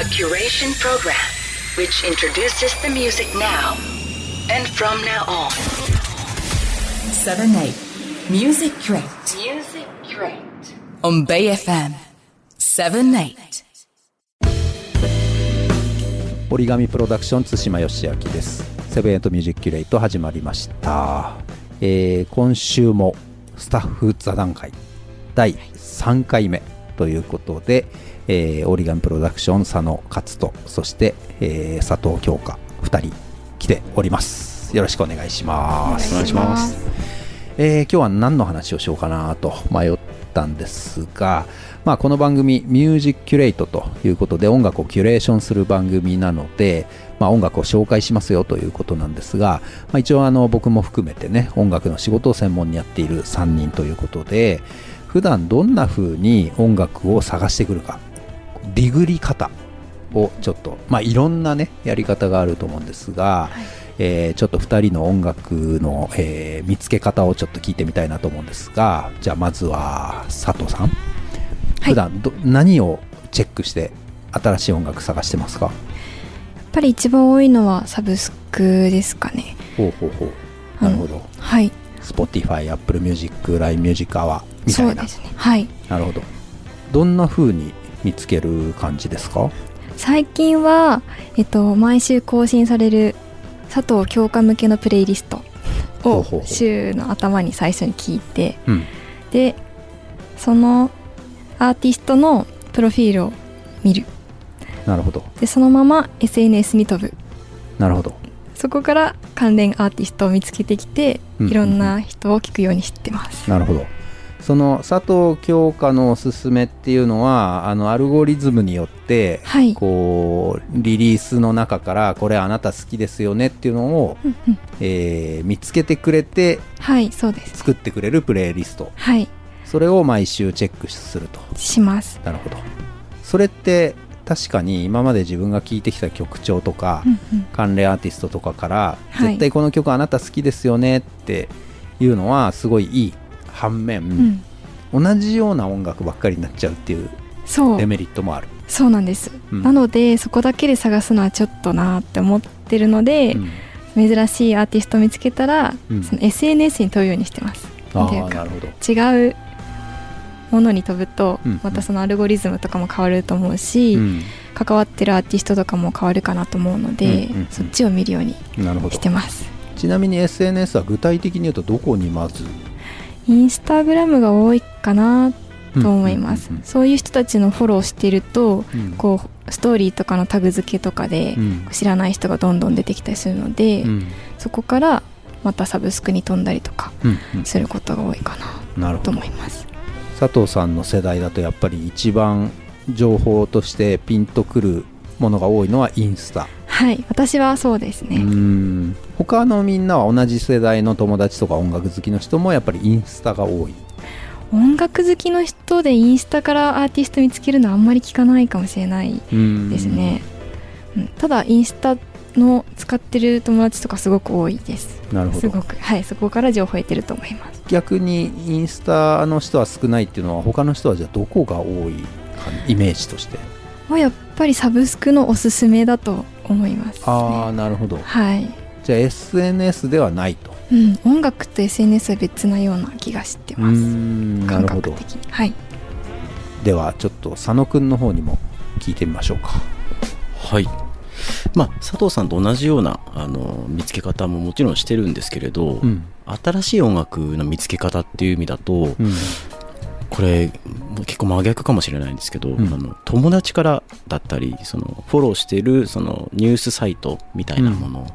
A curation program which introduces the music now and from now on. 7 8 Music Crate Music Crate. on Bay FM 7 8折り紙プロダクション対馬義明ですセブンエイトミュージックキュレイト始まりました、えー今週もスタッフ座談会第3回目ということで、えー折り紙プロダクション佐野勝人そして、えー佐藤京香2人来ております。よろしくお願いします。お願いします。えー今日は何の話をしようかなと迷ったんですが、まあ、この番組「ミュージックキュレイト」ということで音楽をキュレーションする番組なので、まあ、音楽を紹介しますよということなんですが、まあ、一応あの僕も含めてね音楽の仕事を専門にやっている3人ということで普段どんな風に音楽を探してくるかディグり方をちょっと、まあ、いろんなねやり方があると思うんですが、えーちょっと2人の音楽の、えー見つけ方をちょっと聞いてみたいなと思うんですがじゃあまずは佐藤さん、普段ど何をチェックして新しい音楽探してますか？やっぱり一番多いのはサブスクですかね。ほうほうほう。なるほど、はい。Spotify、Apple Music、LINE Music アワーみたいうな。そですね。はい。なるほど。どんな風に見つける感じですか？最近は、えっと、毎週更新される佐藤強化向けのプレイリストを週の頭に最初に聞いてうん。でそのアーティストのプロフィールを見る。なるほど。でそのまま SNS に飛ぶ。なるほど。そこから関連アーティストを見つけてきてうん。いろんな人を聞くようにしてます、なるほどその佐藤京香のおすすめっていうのはあのアルゴリズムによって、はい。こうリリースの中からこれあなた好きですよねっていうのを、えー見つけてくれてはいそうです。作ってくれるプレイリスト。はい。それを毎週チェックすると。します。なるほど。それって確かに今まで自分が聴いてきた曲調とか、うんうん。関連アーティストとかから、はい。絶対この曲あなた好きですよねっていうのはすごいいい反面、うん。同じような音楽ばっかりになっちゃうっていうそう。デメリットもある、そうなんです、うん。なのでそこだけで探すのはちょっとなって思ってるので、うん。珍しいアーティストを見つけたら、うん。その SNS に飛ぶようにしてます。あなるほど。違うものに飛ぶと、うん。またそのアルゴリズムとかも変わると思うし、うん。関わってるアーティストとかも変わるかなと思うので、うんうんうん。そっちを見るようにしてます。ちなみに SNS は具体的に言うとどこにまずインスタグラムが多いかなと思います、うんうんそういう人たちのフォローしてるとうん。こうストーリーとかのタグ付けとかでうん。知らない人がどんどん出てきたりするので、うん。そこからまたサブスクに飛んだりとかうんうん。することが多いかなと思います。佐藤さんの世代だとやっぱり一番情報としてピンとくるものが多いのはインスタはい私はそうですね、うん。他のみんなは同じ世代の友達とか音楽好きの人もやっぱりインスタが多い。音楽好きの人でインスタからアーティスト見つけるのはあんまり聞かないかもしれないうんですね、うん。ただインスタの使ってる友達とかすごく多いです。なるほど。すごく。はいそこから情報を得てると思います。逆にインスタの人は少ないっていうのは他の人はじゃあどこが多いかイメージとして。はやっぱりサブスクのおすすめだと思います、ね、ああなるほど。はい、じゃあ SNS ではないと。うん、音楽と SNS は別なような気がしてます。んな感るほど。覚的にはい。ではちょっと佐野くんの方にも聞いてみましょうか。はい。まあ、佐藤さんと同じようなあの見つけ方ももちろんしてるんですけれど、うん。新しい音楽の見つけ方っていう意味だと、うんこれもう結構真逆かもしれないんですけど、ん。あの友達からだったりそのフォローしているそのニュースサイトみたいなもの、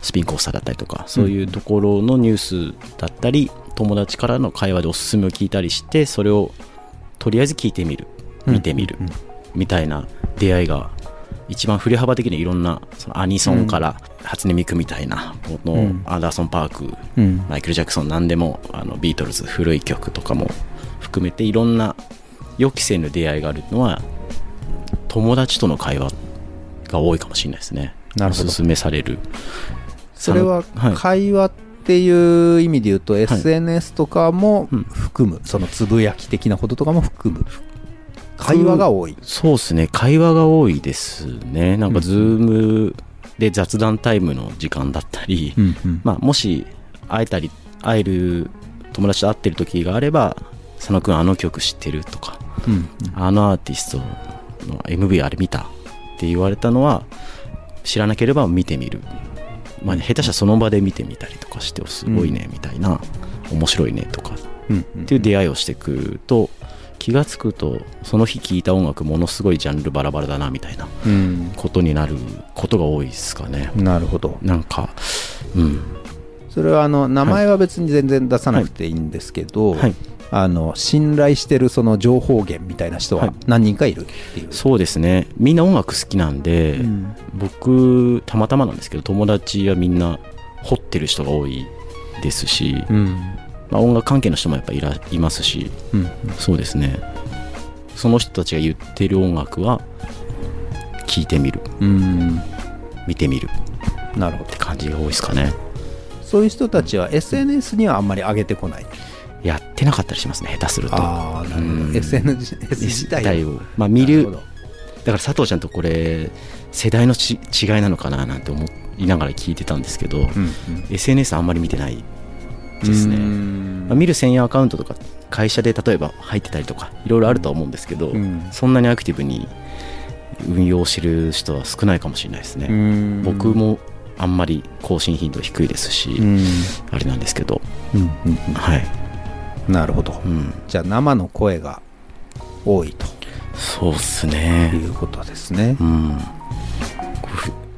スピンコースターだったりとかそういうところのニュースだったり友達からの会話でおすすめを聞いたりしてそれをとりあえず聞いてみる。見てみる、うん。うんみたいな出会いが一番振れ幅的にいろんなそのアニソンから初音ミクみたいなこのうん。アンダーソン・パーク、うん。マイケル・ジャクソン何でもあのビートルズ古い曲とかも含めていろんな予期せぬ出会いがあるのは友達との会話が多いかもしれないですね。なるほど。おすすめされる。それは会話っていう意味で言うと、SNS とかもうん。含む、そのつぶやき的なこととかも含む。会会話が多い。そう。ですね。会話が多いですね。なんか Zoom で雑談タイムの時間だったり、うんうん。まあ、もし会えたり会える友達と会ってる時があれば佐野くんあの曲知ってるとかうんあのアーティストの MV あれ見たって言われたのは知らなければ見てみる、まあ、下手したらその場で見てみたりとかしてすごいねみたいな、面白いねとかうんうんっていう出会いをしてくると気が付くとその日聴いた音楽ものすごいジャンルバラバラだなみたいなうん。ことになることが多いですかね。なるほど。なんかうん。それはあの名前は別に全然出さなくていいんですけど、はいあの信頼してるその情報源みたいな人ははい。何人かいるっていう。そうですね。みんな音楽好きなんで、うん僕たまたまなんですけど友達はみんな掘ってる人が多いですし、うん。まあ、音楽関係の人もやっぱいらいますしうん。そうですね。その人たちが言ってる音楽は聞いてみる。うん。見てみる。なるほど。って感じが多いですかね。そういう人たちは SNS にはあんまり上げてこないやってなかったりしますね下手すると。ああなるほど。うん。SNS 自体を、まあ、見る。だから佐藤ちゃんとこれ世代のち違いなのかななんて思いながら聞いてたんですけど、うんうん。SNS あんまり見てないですね、うん。まあ、見る専用アカウントとか会社で例えば入ってたりとかいろいろあるとは思うんですけど、うん。そんなにアクティブに運用してる人は少ないかもしれないですね、うん。僕もあんまり更新頻度低いですし、うん。あれなんですけど。うんうんはい、うんなるほど。うん、じゃあ生の声が多いと。そうっすいねうことですね。うん。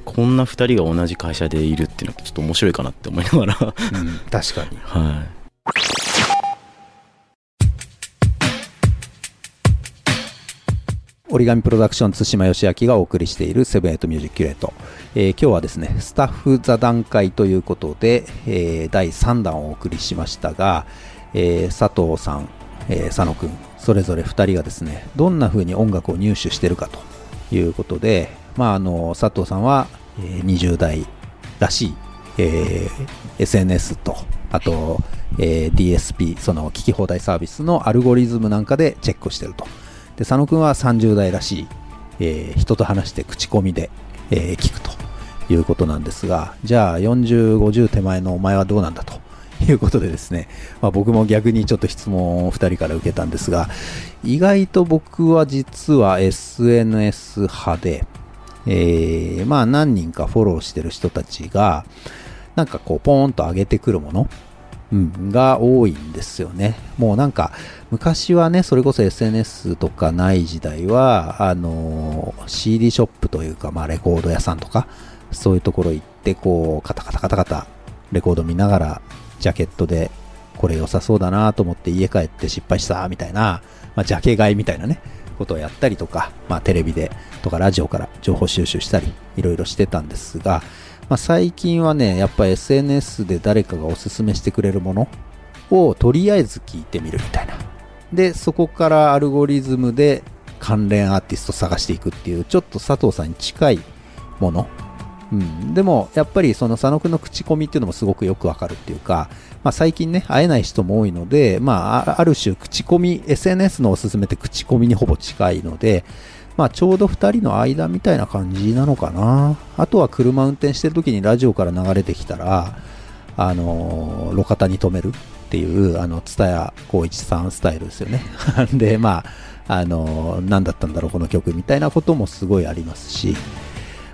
こんな2人が同じ会社でいるっていうのはちょっと面白いかなって思いながら。うん確かに。はい。折り紙プロダクション対馬義明がお送りしている Seven Eight Music Curate、えー今日はですねスタッフ座談会ということで、えー第3弾をお送りしましたが、えー佐藤さん、えー佐野くんそれぞれ2人がですねどんな風に音楽を入手してるかということで、まあ、あの佐藤さんは、えー20代らしい、えー SNS とあと、えー DSP その聞き放題サービスのアルゴリズムなんかでチェックしてると。で佐野くんは30代らしい、えー人と話して口コミで、えー聞くということなんですがじゃあ4050手前のお前はどうなんだということでですね、まあ、僕も逆にちょっと質問を2人から受けたんですが意外と僕は実は SNS 派で、えーまあ何人かフォローしてる人たちがなんかこうポーンと上げてくるものうん、が多いんですよね。もうなんか、昔はね、それこそ SNS とかない時代は、あのー CD ショップというか、まあ、レコード屋さんとか、そういうところ行って、こう、カタカタカタカタ、レコード見ながら、ジャケットで、これ良さそうだなと思って家帰って失敗した、みたいな、まあ、ジャケ買いみたいなね、ことをやったりとか、まあ、テレビで、とかラジオから情報収集したり、いろいろしてたんですが、まあ、最近はね、やっぱ SNS で誰かがおすすめしてくれるものをとりあえず聞いてみるみたいな。で、そこからアルゴリズムで関連アーティスト探していくっていう、ちょっと佐藤さんに近いもの。うん、でも、やっぱりその佐野くんの口コミっていうのもすごくよくわかるっていうか、まあ、最近ね、会えない人も多いので、まあ、ある種口コミ、SNS のおすすめって口コミにほぼ近いので、まあ、ちょうど2人の間みたいな感じなのかな。あとは車運転してる時にラジオから流れてきたら、あの路肩に止めるっていう、あの、蔦屋光一さんスタイルですよね。で、まあ、あの何だったんだろう、この曲みたいなこともすごいありますし、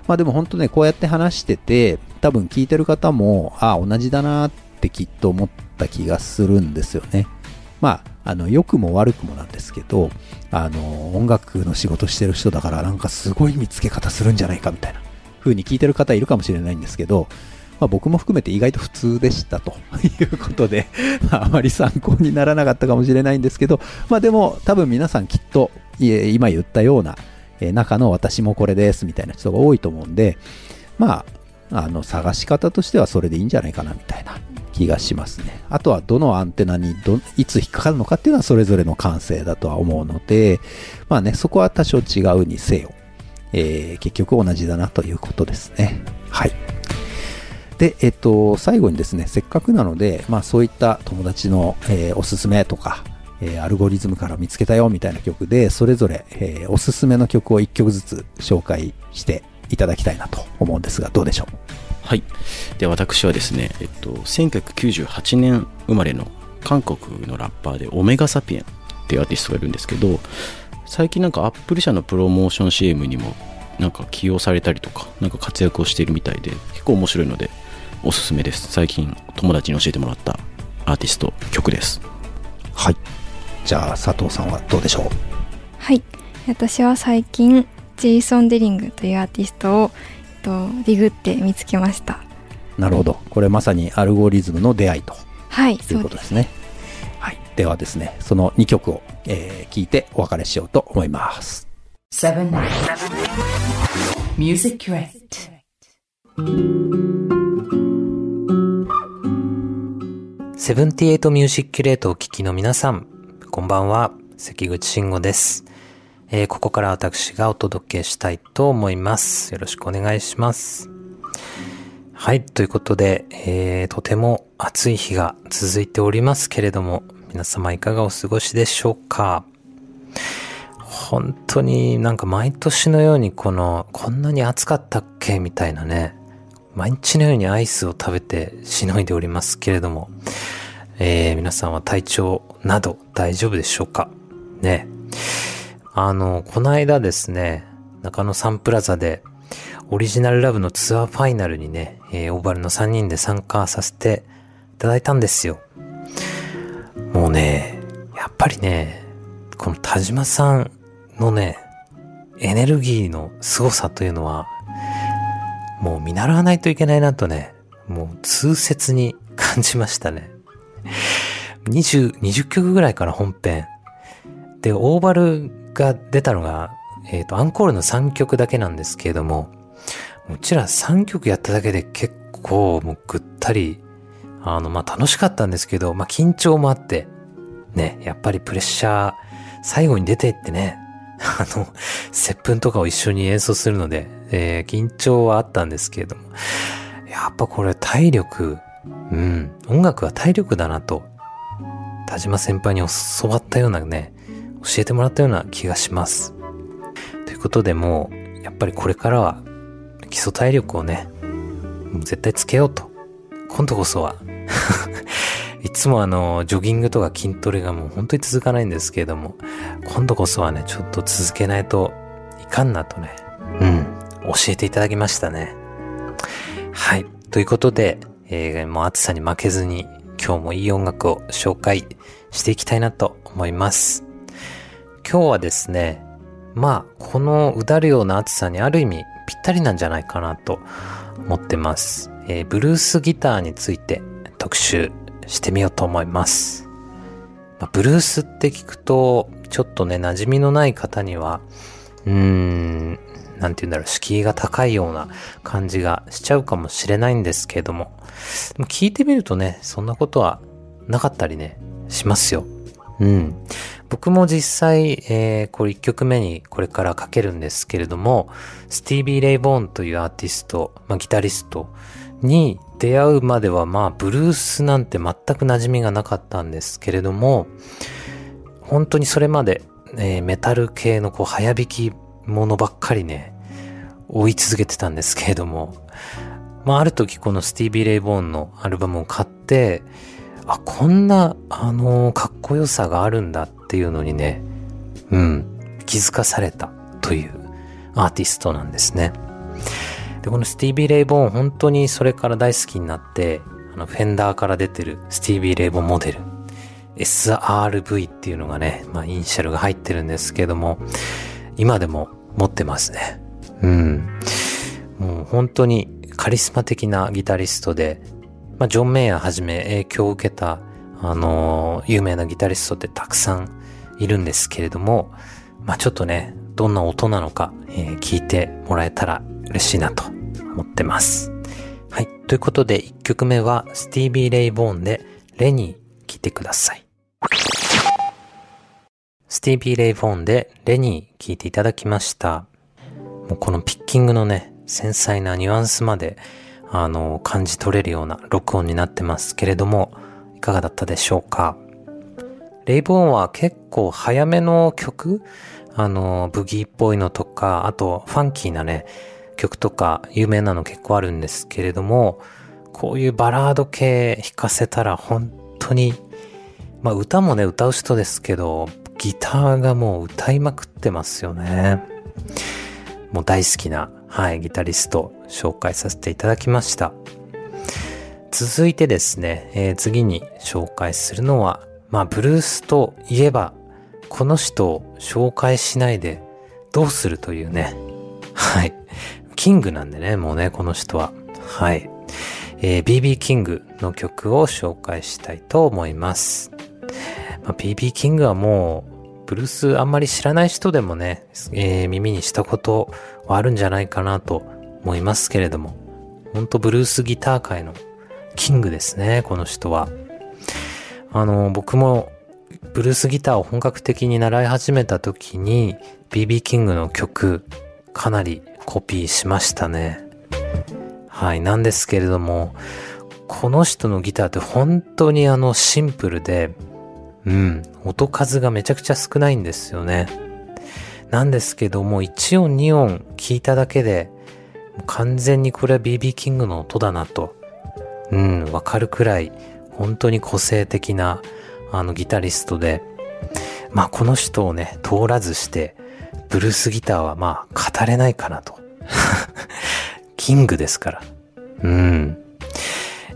まあでも本当ね、こうやって話してて、多分聞いてる方も、ああ、同じだなってきっと思った気がするんですよね。まあ、あの、良くも悪くもなんですけど、あの、音楽の仕事してる人だから、なんかすごい見つけ方するんじゃないかみたいな風に聞いてる方いるかもしれないんですけど、まあ、僕も含めて意外と普通でしたと いうことで、まあ、あまり参考にならなかったかもしれないんですけど、まあでも多分皆さんきっと今言ったような、え中の私もこれですみたいな人が多いと思うんで、まあ、あの探し方としてはそれでいいんじゃないかなみたいな気がしますね。あとはどのアンテナにどいつ引っかかるのかっていうのはそれぞれの感性だとは思うので、まあね、そこは多少違うにせよ、えー結局同じだなということですね。はい。で、えっと、最後にですね、せっかくなので、まあそういった友達の、えーおすすめとか、えーアルゴリズムから見つけたよみたいな曲で、それぞれ、えーおすすめの曲を1曲ずつ紹介していただきたいなと思うんですが、どうでしょう？はい。で、私はですね、えっと、1998年生まれの韓国のラッパーで、オメガサピエンっていうアーティストがいるんですけど、最近なんかアップル社のプロモーション CM にもなんか起用されたりとか、なんか活躍をしているみたいで、結構面白いので、おすすめです。最近友達に教えてもらったアーティスト曲です。はい。じゃあ、佐藤さんはどうでしょう？はい私は最近ジェイソン・デリングというアーティストを、えっと、ディグって見つけましたなるほど。これまさにアルゴリズムの出会いとはいといそううですことですね。はい。ではですね、その2曲を、えー聞いてお別れしようと思います。Seven Eight. Music Curate. Seventy Eight Music Curate をお聞きの皆さん、こんばんは、関口慎吾です。えーここから私がお届けしたいと思います。よろしくお願いします。はい、ということで、えーとても暑い日が続いておりますけれども、皆様いかがお過ごしでしょうか？本当になんか毎年のようにこの、こんなに暑かったっけ？みたいなね、毎日のようにアイスを食べてしのいでおりますけれども、えー皆さんは体調など大丈夫でしょうか？ね。あの、この間ですね、中野サンプラザで、オリジナルラブのツアーファイナルにね、えーオーバルの3人で参加させていただいたんですよ。もうね、やっぱりね、この田島さんのね、エネルギーの凄さというのは、もう見習わないといけないなとね、もう痛切に感じましたね。20、20曲ぐらいから本編。で、オーバルが出たのが、えっ、と、アンコールの3曲だけなんですけれども、うちら3曲やっただけで結構もうぐったり、あの、まあ、楽しかったんですけど、まあ、緊張もあって、ね、やっぱりプレッシャー、最後に出ていってね、あの、接吻とかを一緒に演奏するので、えー緊張はあったんですけれども、やっぱこれ体力、うん、音楽は体力だなと、田島先輩に教わったようなね、教えてもらったような気がします。ということでもう、やっぱりこれからは基礎体力をね、絶対つけようと。今度こそは。いつもあの、ジョギングとか筋トレがもう本当に続かないんですけれども、今度こそはね、ちょっと続けないといかんなとね、うん、教えていただきましたね。はい。ということで、えーもう暑さに負けずに、今日もいい音楽を紹介していきたいなと思います。今日はですね、まあ、このうだるような暑さにある意味ぴったりなんじゃないかなと思ってます。えーブルースギターについて特集してみようと思います。まあ、ブルースって聞くと、ちょっとね、馴染みのない方には、うーん、なんて言うんだろう、敷居が高いような感じがしちゃうかもしれないんですけれども、でも聞いてみるとね、そんなことはなかったりね、しますよ。うん。僕も実際、えー、これ1曲目にこれからかけるんですけれども、スティービー・レイ・ボーンというアーティスト、まあ、ギタリストに出会うまでは、まあ、ブルースなんて全く馴染みがなかったんですけれども、本当にそれまで、えーメタル系のこう、早弾きものばっかりね、追い続けてたんですけれども、まあ、ある時このスティービー・レイ・ボーンのアルバムを買って、あ、こんな、あのーかっこよさがあるんだっていうのにね、うん、気づかされたというアーティストなんですね。で、このスティービー・レイ・ボーン本当にそれから大好きになって、あの、フェンダーから出てるスティービー・レイ・ボーンモデル、SRV っていうのがね、まあ、イニシャルが入ってるんですけども、今でも持ってますね。うん。もう本当にカリスマ的なギタリストで、まあ、ジョン・メイヤーはじめ影響を受けた、あのー有名なギタリストってたくさんいるんですけれども、まあ、ちょっとね、どんな音なのか、えー聞いてもらえたら嬉しいなと思ってます。はい。ということで、1曲目は、スティービー・レイ・ボーンで、レニー、聴いてください。スティービー・レイ・ボーンで、レニー、聴いていただきました。もうこのピッキングのね、繊細なニュアンスまで、あの、感じ取れるような録音になってますけれども、いかがだったでしょうか？レイボーンは結構早めの曲あの、ブギーっぽいのとか、あとファンキーなね、曲とか有名なの結構あるんですけれども、こういうバラード系弾かせたら本当に、まあ歌もね、歌う人ですけど、ギターがもう歌いまくってますよね。もう大好きな、はい、ギタリスト紹介させていただきました。続いてですね、えー、次に紹介するのは、まあ、ブルースといえば、この人を紹介しないでどうするというね。はい。キングなんでね、もうね、この人は。はい。えー、BB キングの曲を紹介したいと思います。まあ、BB キングはもう、ブルースあんまり知らない人でもね、えー、耳にしたことはあるんじゃないかなと思いますけれども、ほんとブルースギター界のキングですね、この人は。あの、僕もブルースギターを本格的に習い始めた時に BB キングの曲かなりコピーしましたね。はい、なんですけれども、この人のギターって本当にあのシンプルで、うん、音数がめちゃくちゃ少ないんですよね。なんですけども、1音2音聞いただけで、完全にこれは BB キングの音だなと、うん、わかるくらい、本当に個性的な、あのギタリストで、まあこの人をね、通らずして、ブルースギターはまあ語れないかなと。キングですから。うん。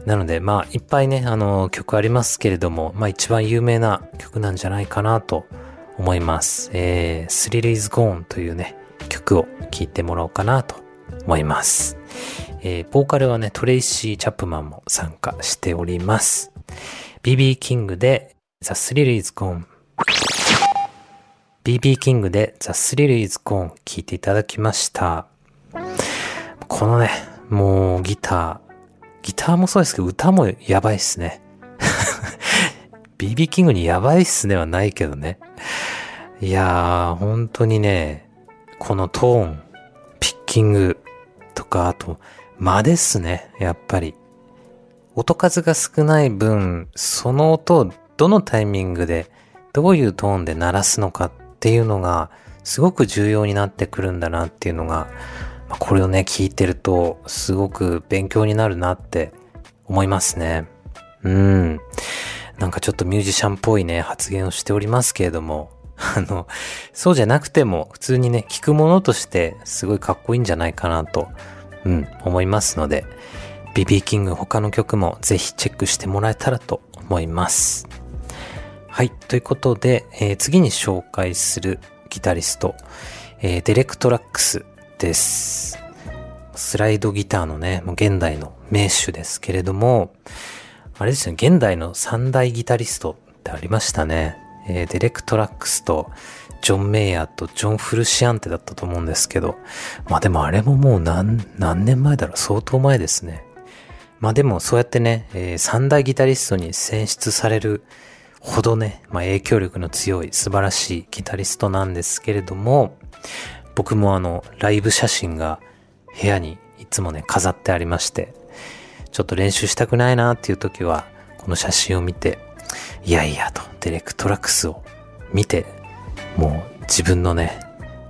なので、まあ、いっぱいね、あの、曲ありますけれども、まあ、一番有名な曲なんじゃないかなと思います。えー、Thrill is Gone というね、曲を聴いてもらおうかなと思います。えー、ボーカルはね、トレイシー・チャップマンも参加しております。BB キングで The Thrill is Gone BB キングで The Thrill is Gone 聴いていただきました。このね、もうギター、ギターもそうですけど歌もやばいっすね。BB キングにやばいっすねはないけどね。いやー、本当にね、このトーン、ピッキングとか、あと、間ですね、やっぱり。音数が少ない分、その音をどのタイミングで、どういうトーンで鳴らすのかっていうのが、すごく重要になってくるんだなっていうのが、これをね、聞いてると、すごく勉強になるなって思いますね。うん。なんかちょっとミュージシャンっぽいね、発言をしておりますけれども、あの、そうじゃなくても、普通にね、聞くものとして、すごいかっこいいんじゃないかなと、うん、思いますので、BB キング他の曲もぜひチェックしてもらえたらと思います。はい。ということで、えー、次に紹介するギタリスト、えー、デレクトラックスです。スライドギターのね、もう現代の名手ですけれども、あれですね、現代の三大ギタリストってありましたね。えー、デレクトラックスと、ジョン・メイヤーとジョン・フルシアンテだったと思うんですけど、まあでもあれももう何、何年前だろう相当前ですね。まあでもそうやってね、えー、三大ギタリストに選出されるほどね、まあ影響力の強い素晴らしいギタリストなんですけれども、僕もあの、ライブ写真が部屋にいつもね、飾ってありまして、ちょっと練習したくないなっていう時は、この写真を見て、いやいやと、デレクトラックスを見て、もう自分のね、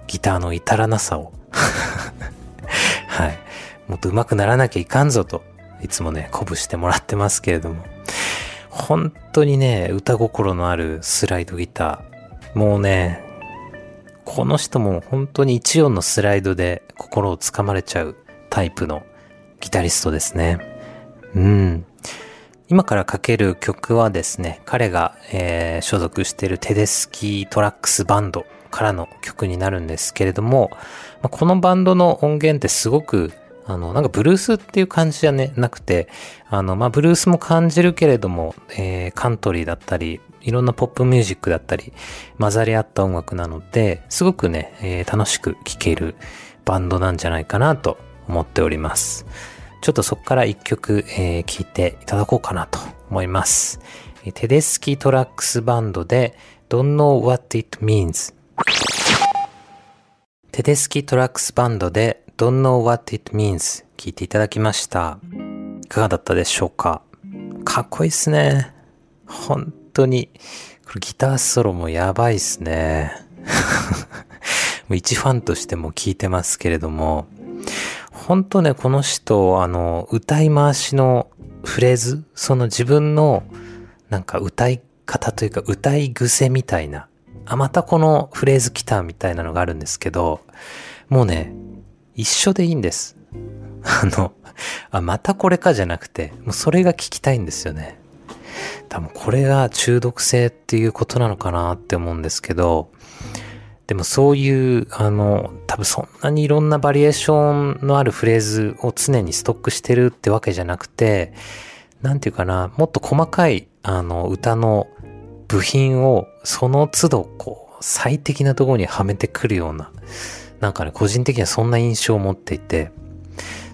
ギターの至らなさを はい。もっと上手くならなきゃいかんぞと、いつもね、鼓舞してもらってますけれども、本当にね、歌心のあるスライドギター、もうね、この人も本当に一音のスライドで心をつかまれちゃうタイプのギタリストですね。うん。今からかける曲はですね、彼が、えー、所属しているテデスキートラックスバンドからの曲になるんですけれども、まあ、このバンドの音源ってすごくあの、なんかブルースっていう感じじゃね、なくて、あの、まあ、ブルースも感じるけれども、えー、カントリーだったり、いろんなポップミュージックだったり、混ざり合った音楽なので、すごくね、えー、楽しく聴けるバンドなんじゃないかなと思っております。ちょっとそこから一曲、えー、聴いていただこうかなと思います。テデスキトラックスバンドで Don't Know What It Means テデスキトラックスバンドで Don't Know What It Means 聞いていただきました。いかがだったでしょうか？かっこいいっすね。本当にこれギターソロもやばいっすね。一ファンとしても聞いてますけれども、ほんとね、この人、あの、歌い回しのフレーズ、その自分の、なんか歌い方というか歌い癖みたいな、あ、またこのフレーズ来たみたいなのがあるんですけど、もうね、一緒でいいんです。あの、あ、またこれかじゃなくて、もうそれが聞きたいんですよね。多分これが中毒性っていうことなのかなって思うんですけど、でもそういう、あの、多分そんなにいろんなバリエーションのあるフレーズを常にストックしてるってわけじゃなくて、なんていうかな、もっと細かい、あの、歌の部品をその都度、こう、最適なところにはめてくるような、なんかね、個人的にはそんな印象を持っていて、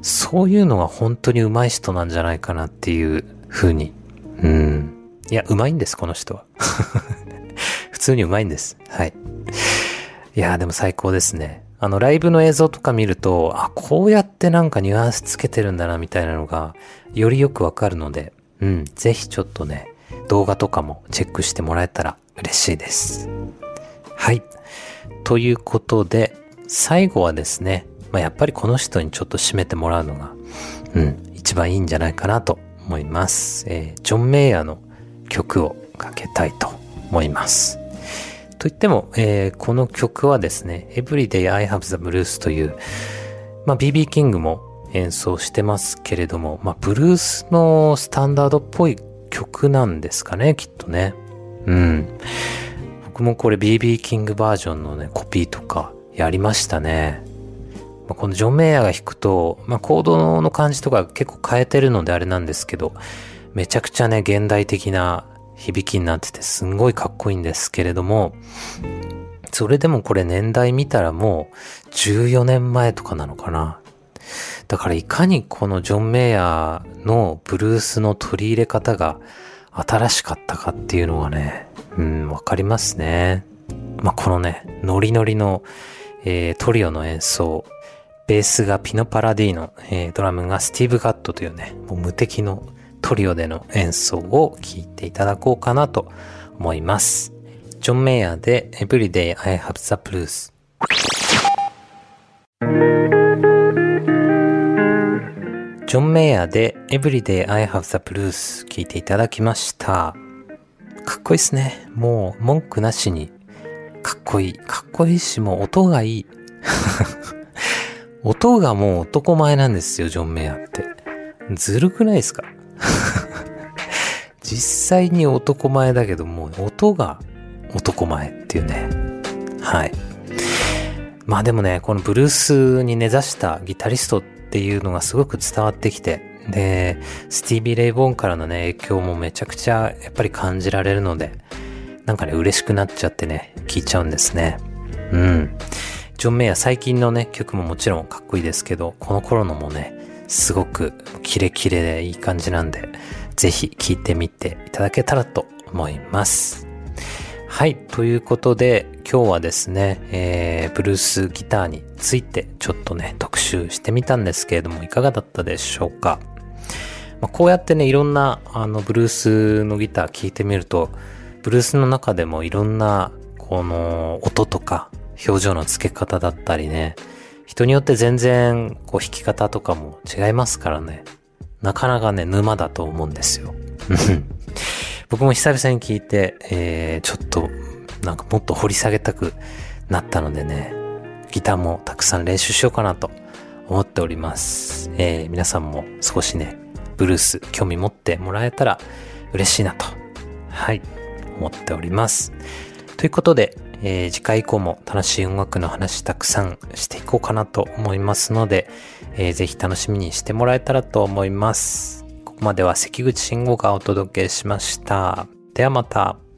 そういうのが本当に上手い人なんじゃないかなっていう風に。うん。いや、上手いんです、この人は。普通に上手いんです。はい。いやでも最高ですね。あの、ライブの映像とか見ると、あ、こうやってなんかニュアンスつけてるんだな、みたいなのが、よりよくわかるので、うん、ぜひちょっとね、動画とかもチェックしてもらえたら嬉しいです。はい。ということで、最後はですね、まあ、やっぱりこの人にちょっと締めてもらうのが、うん、一番いいんじゃないかなと思います。えージョン・メイヤーの曲をかけたいと思います。といっても、えーこの曲はですね、Everyday I Have the Blues という、まあ、BB キングも演奏してますけれども、まあ、ブルースのスタンダードっぽい曲なんですかね、きっとね。うん。僕もこれ BB キングバージョンのね、コピーとかやりましたね。まあこのジョン・メイヤーが弾くと、まあ、コードの感じとか結構変えてるのであれなんですけど、めちゃくちゃね、現代的な響きになっててすんごいかっこいいんですけれども、それでもこれ年代見たらもう14年前とかなのかな。だからいかにこのジョン・メイヤーのブルースの取り入れ方が新しかったかっていうのがね、うん、わかりますね。まあ、このね、ノリノリの、えートリオの演奏、ベースがピノ・パラディーノ、えードラムがスティーブ・ガットというね、もう無敵のトリオでの演奏を聴いていただこうかなと思います。ジョン・メイヤーで Everyday I Have the Blues。ジョン・メイヤーで Everyday I Have the Blues 聴いていただきました。かっこいいっすね。もう文句なしにかっこいい。かっこいいし、もう音がいい。音がもう男前なんですよ、ジョン・メイヤーって。ずるくないですか？実際に男前だけど、もう音が男前っていうね。はい。まあでもね、このブルースに根ざしたギタリストっていうのがすごく伝わってきて、で、スティービー・レイ・ボーンからのね、影響もめちゃくちゃやっぱり感じられるので、なんかね、嬉しくなっちゃってね、聴いちゃうんですね。うん。ジョン・メイヤー最近のね、曲ももちろんかっこいいですけど、この頃のもね、すごくキレキレでいい感じなんで、ぜひ聴いてみていただけたらと思います。はい。ということで、今日はですね、えー、ブルースギターについてちょっとね、特集してみたんですけれども、いかがだったでしょうか。まあ、こうやってね、いろんな、あの、ブルースのギター聴いてみると、ブルースの中でもいろんな、この、音とか、表情の付け方だったりね、人によって全然、こう、弾き方とかも違いますからね。なかなかね、沼だと思うんですよ。僕も久々に聞いて、えー、ちょっと、なんかもっと掘り下げたくなったのでね、ギターもたくさん練習しようかなと思っております。えー、皆さんも少しね、ブルース興味持ってもらえたら嬉しいなと、はい、思っております。ということで、えー次回以降も楽しい音楽の話たくさんしていこうかなと思いますので、えーぜひ楽しみにしてもらえたらと思います。ここまでは関口慎吾がお届けしました。ではまた。